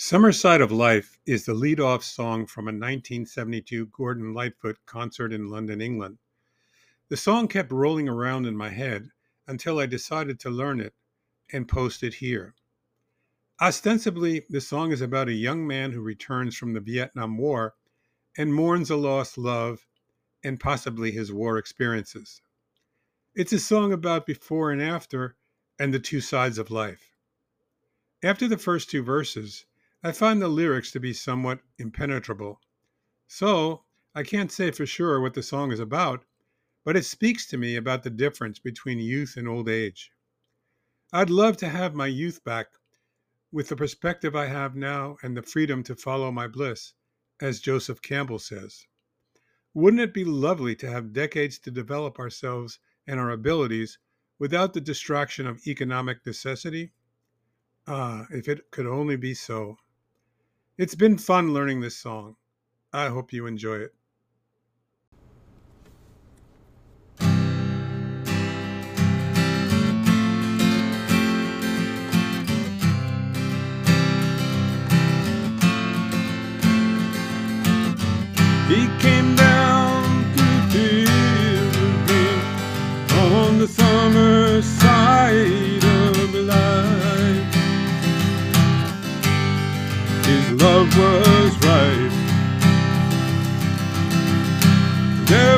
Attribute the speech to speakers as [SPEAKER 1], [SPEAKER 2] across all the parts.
[SPEAKER 1] Summer Side of Life is the lead off song from a 1972 Gordon Lightfoot concert in London, England. The song kept rolling around in my head until I decided to learn it and post it here. Ostensibly, the song is about a young man who returns from the Vietnam War and mourns a lost love and possibly his war experiences. It's a song about before and after and the two sides of life. After the first two verses, I find the lyrics to be somewhat impenetrable. So, I can't say for sure what the song is about, but it speaks to me about the difference between youth and old age. I'd love to have my youth back with the perspective I have now and the freedom to follow my bliss, as Joseph Campbell says. Wouldn't it be lovely to have decades to develop ourselves and our abilities without the distraction of economic necessity? Ah, if it could only be so. It's been fun learning this song. I hope you enjoy it.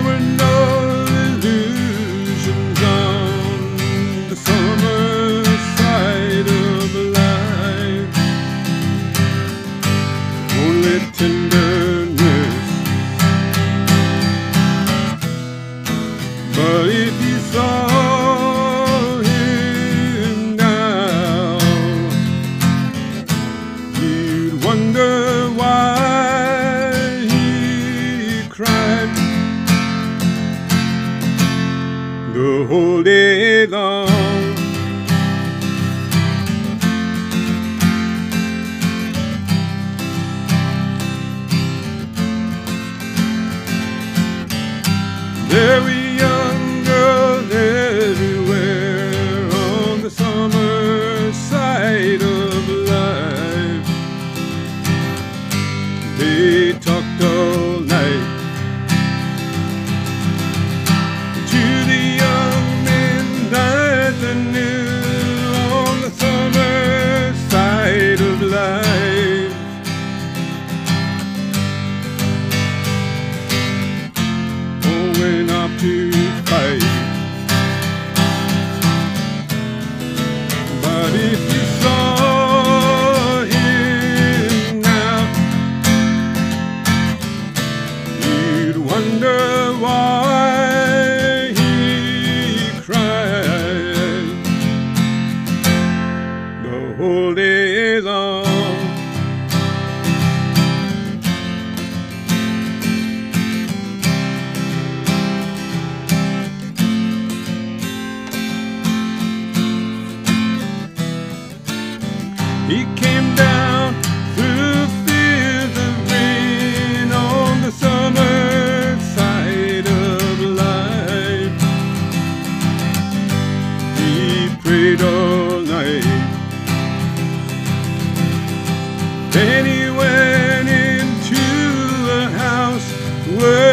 [SPEAKER 2] There were Were young girls everywhere on the summer side of life. They talked all down of rain on the summer side of life. He prayed all night. Then he went into a house where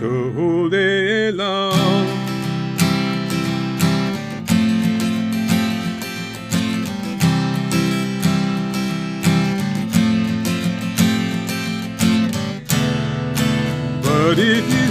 [SPEAKER 2] the whole day long. But if you